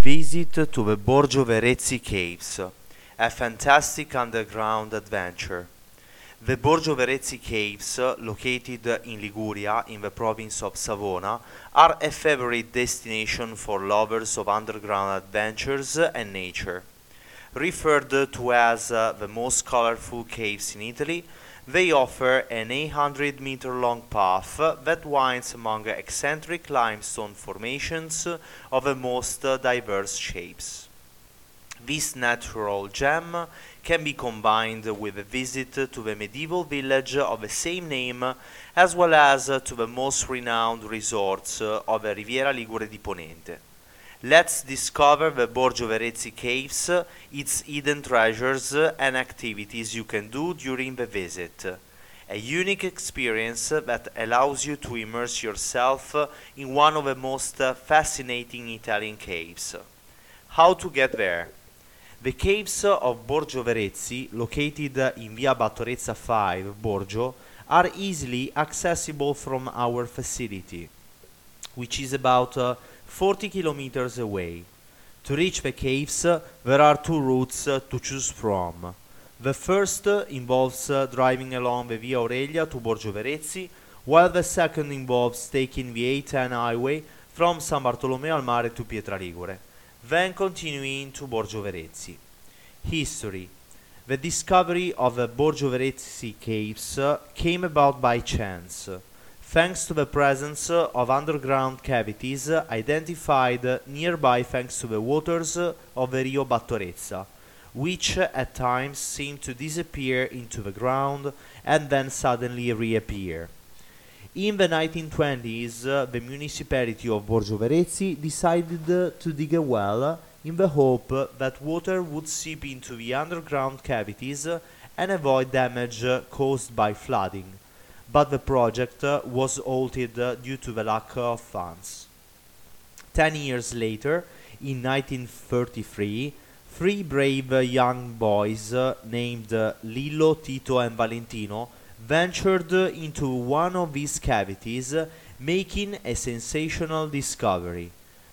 Visit to the Borgio Verezzi Caves, a fantastic underground adventure. The Borgio Verezzi Caves, located in Liguria in the province of Savona, are a favorite destination for lovers of underground adventures and nature. Referred to as uh, the most colorful caves in Italy, they offer an 800 meter long path that winds among eccentric limestone formations of the most diverse shapes. This natural gem can be combined with a visit to the medieval village of the same name, as well as to the most renowned resorts of the Riviera Ligure di Ponente. Let's discover the Borgio Verezzi caves, its hidden treasures, and activities you can do during the visit. A unique experience that allows you to immerse yourself in one of the most fascinating Italian caves. How to get there? The caves of Borgio Verezzi, located in Via Battorezza 5, Borgio, are easily accessible from our facility, which is about uh, 40 kilometers away. To reach the caves, there are two routes to choose from. The first involves driving along the Via Aurelia to Borgio Verezzi, while the second involves taking the A10 highway from San Bartolomeo al Mare to Pietraligure, then continuing to Borgio Verezzi. History The discovery of the Borgio Verezzi caves came about by chance thanks to the presence of underground cavities identified nearby thanks to the waters of the Rio Battorezza, which at times seem to disappear into the ground and then suddenly reappear. In the 1920s, the municipality of Borgio Verezzi decided to dig a well in the hope that water would seep into the underground cavities and avoid damage caused by flooding but the project uh, was halted uh, due to the lack of funds. Ten years later, in 1933, three brave uh, young boys named Lillo, Tito, and Valentino ventured into one of these cavities, making a sensational discovery.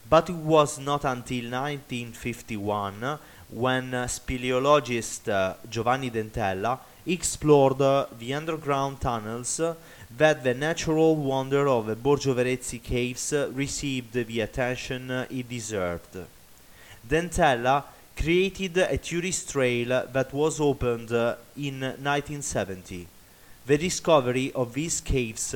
But it was not until 1951 uh, when speleologist Giovanni Dentella explored the underground tunnels uh, that the natural wonder of the Borgio Verezzi caves uh, received the attention uh, it deserved. Dentella created a tourist trail that was opened in 1970. The discovery of these caves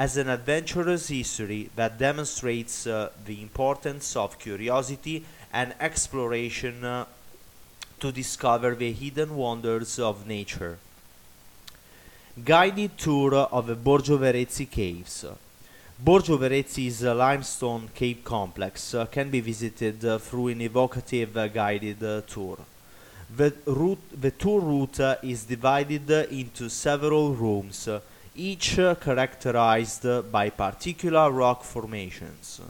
has an adventurous history that demonstrates uh, the importance of curiosity and exploration uh, to discover the hidden wonders of nature. Guided tour of the Borgio Verezzi caves. Borgio Verezzi's limestone cave complex uh, can be visited uh, through an evocative uh, guided uh, tour. The, route, the tour route uh, is divided into several rooms, uh, each characterized by particular rock formations.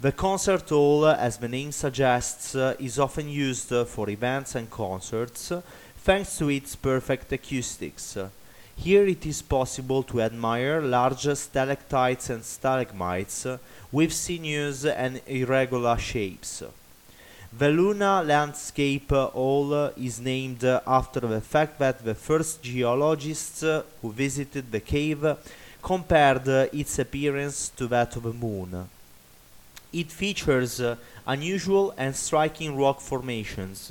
The concert hall, as the name suggests, is often used for events and concerts thanks to its perfect acoustics. Here it is possible to admire large stalactites and stalagmites with sinuous and irregular shapes. The Luna Landscape Hall is named after the fact that the first geologists who visited the cave compared its appearance to that of the moon. It features unusual and striking rock formations,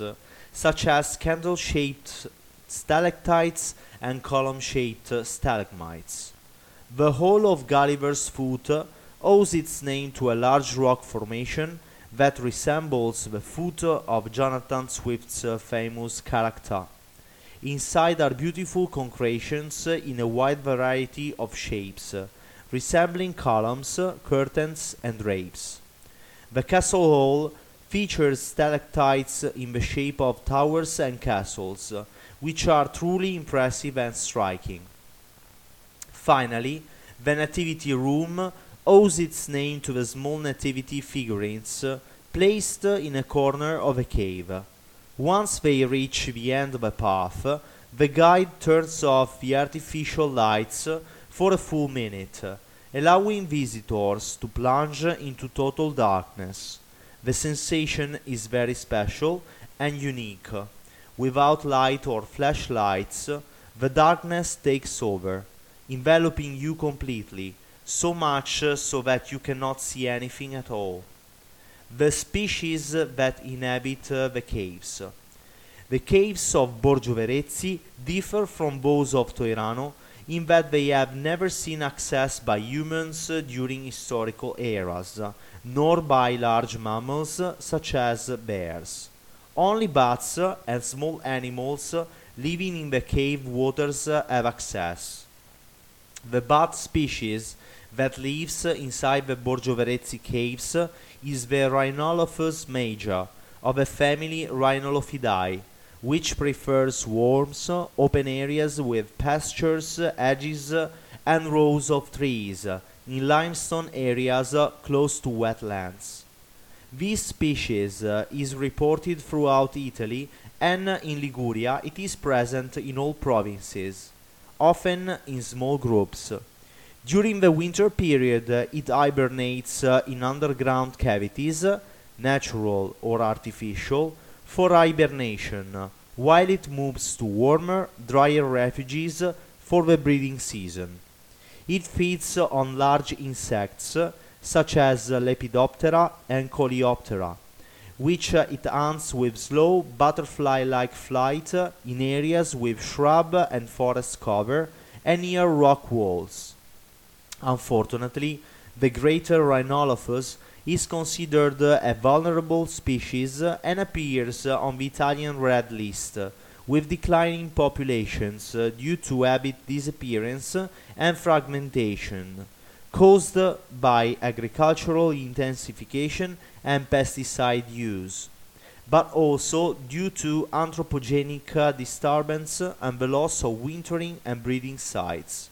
such as candle shaped stalactites and column shaped stalagmites. The Hall of Gulliver's Foot owes its name to a large rock formation that resembles the foot of Jonathan Swift's famous character. Inside are beautiful concretions in a wide variety of shapes, resembling columns, curtains, and drapes. The Castle Hall features stalactites in the shape of towers and castles, which are truly impressive and striking. Finally, the Nativity Room owes its name to the small nativity figurines uh, placed in a corner of a cave. Once they reach the end of the path, the guide turns off the artificial lights for a full minute, allowing visitors to plunge into total darkness. The sensation is very special and unique. Without light or flashlights, the darkness takes over, enveloping you completely, so much uh, so that you cannot see anything at all. The species that inhabit uh, the caves. The caves of Borgio Verezzi differ from those of Toirano in that they have never seen access by humans uh, during historical eras, nor by large mammals such as bears. Only bats and small animals living in the cave waters have access. The bat species that lives inside the Borgio Verezzi caves is the Rhinolophus major of the family Rhinolophidae, which prefers warm, open areas with pastures, edges, and rows of trees in limestone areas close to wetlands. This species uh, is reported throughout Italy and in Liguria it is present in all provinces, often in small groups. During the winter period uh, it hibernates uh, in underground cavities, natural or artificial, for hibernation, while it moves to warmer, drier refuges for the breeding season. It feeds on large insects such as uh, Lepidoptera and Coleoptera, which uh, it hunts with slow butterfly-like flight uh, in areas with shrub and forest cover and near rock walls. Unfortunately, the greater Rhinolophus is considered a vulnerable species and appears on the Italian Red List, with declining populations due to habit disappearance and fragmentation, caused by agricultural intensification and pesticide use, but also due to anthropogenic disturbance and the loss of wintering and breeding sites.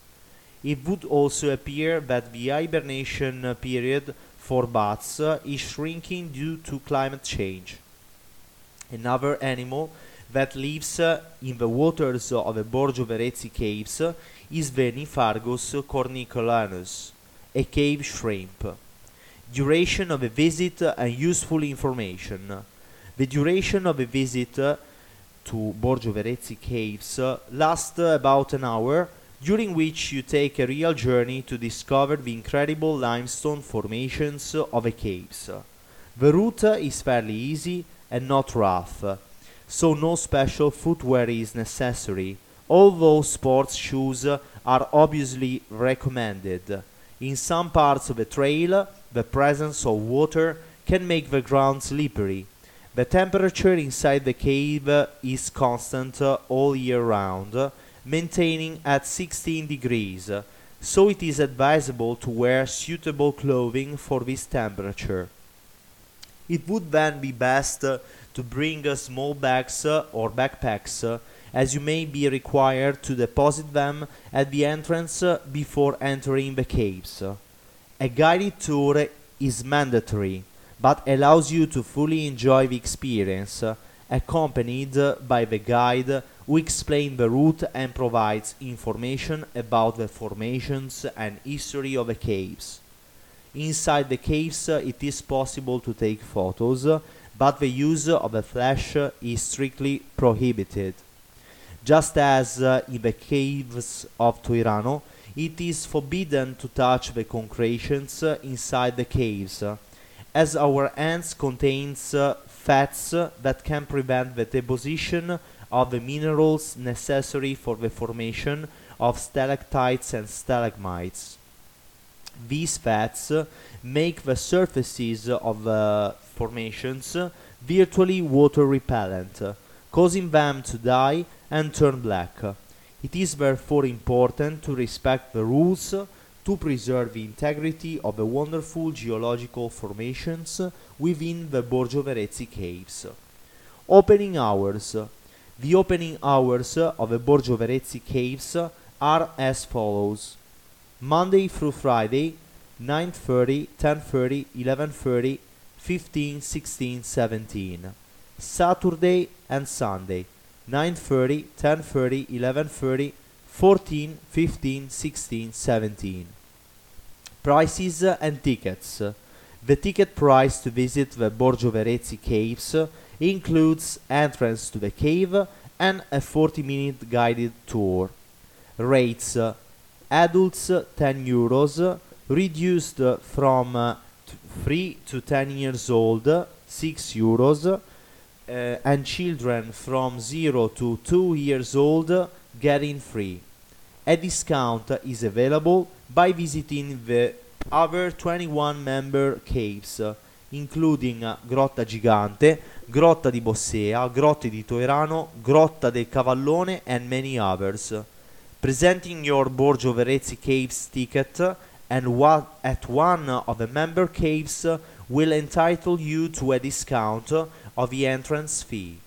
It would also appear that the hibernation period for bats is shrinking due to climate change. Another animal that lives in the waters of the Borgio Verezzi caves is the cornicolanus, a cave shrimp. Duration of a visit and useful information. The duration of a visit to Borgio Verezzi caves lasts about an hour during which you take a real journey to discover the incredible limestone formations of the caves. The route is fairly easy and not rough, so no special footwear is necessary, although sports shoes are obviously recommended. In some parts of the trail, the presence of water can make the ground slippery. The temperature inside the cave is constant all year round, maintaining at 16 degrees, so it is advisable to wear suitable clothing for this temperature. It would then be best to bring small bags or backpacks, as you may be required to deposit them at the entrance before entering the caves. A guided tour is mandatory, but allows you to fully enjoy the experience, accompanied by the guide who explains the route and provides information about the formations and history of the caves. Inside the caves it is possible to take photos, but the use of a flash is strictly prohibited. Just as uh, in the caves of Toirano, it is forbidden to touch the concretions uh, inside the caves, uh, as our hands contains uh, fats uh, that can prevent the deposition of the minerals necessary for the formation of stalactites and stalagmites. These fats make the surfaces of the formations virtually water repellent, causing them to die and turn black. It is therefore important to respect the rules to preserve the integrity of the wonderful geological formations within the Borgio Verezzi caves. Opening hours. The opening hours of the Borgio Verezzi caves are as follows. Monday through Friday, 9.30, 10.30, 11.30, 15, 16, 17. Saturday and Sunday, 9.30, 10.30, 11.30, 14, 15, 16, 17. Prices and tickets. The ticket price to visit the Borgio Verezzi caves includes entrance to the cave and a 40 minute guided tour. Rates adults 10 euros, reduced from uh, 3 to 10 years old 6 euros, Uh, and children from 0 to 2 years old getting free. A discount is available by visiting the other 21 member caves, including Grotta Gigante, Grotta di Bossea, Grotte di Toirano, Grotta del Cavallone, and many others. Presenting your Borgio Verezzi Caves ticket and at one of the member caves will entitle you to a discount of the entrance fee.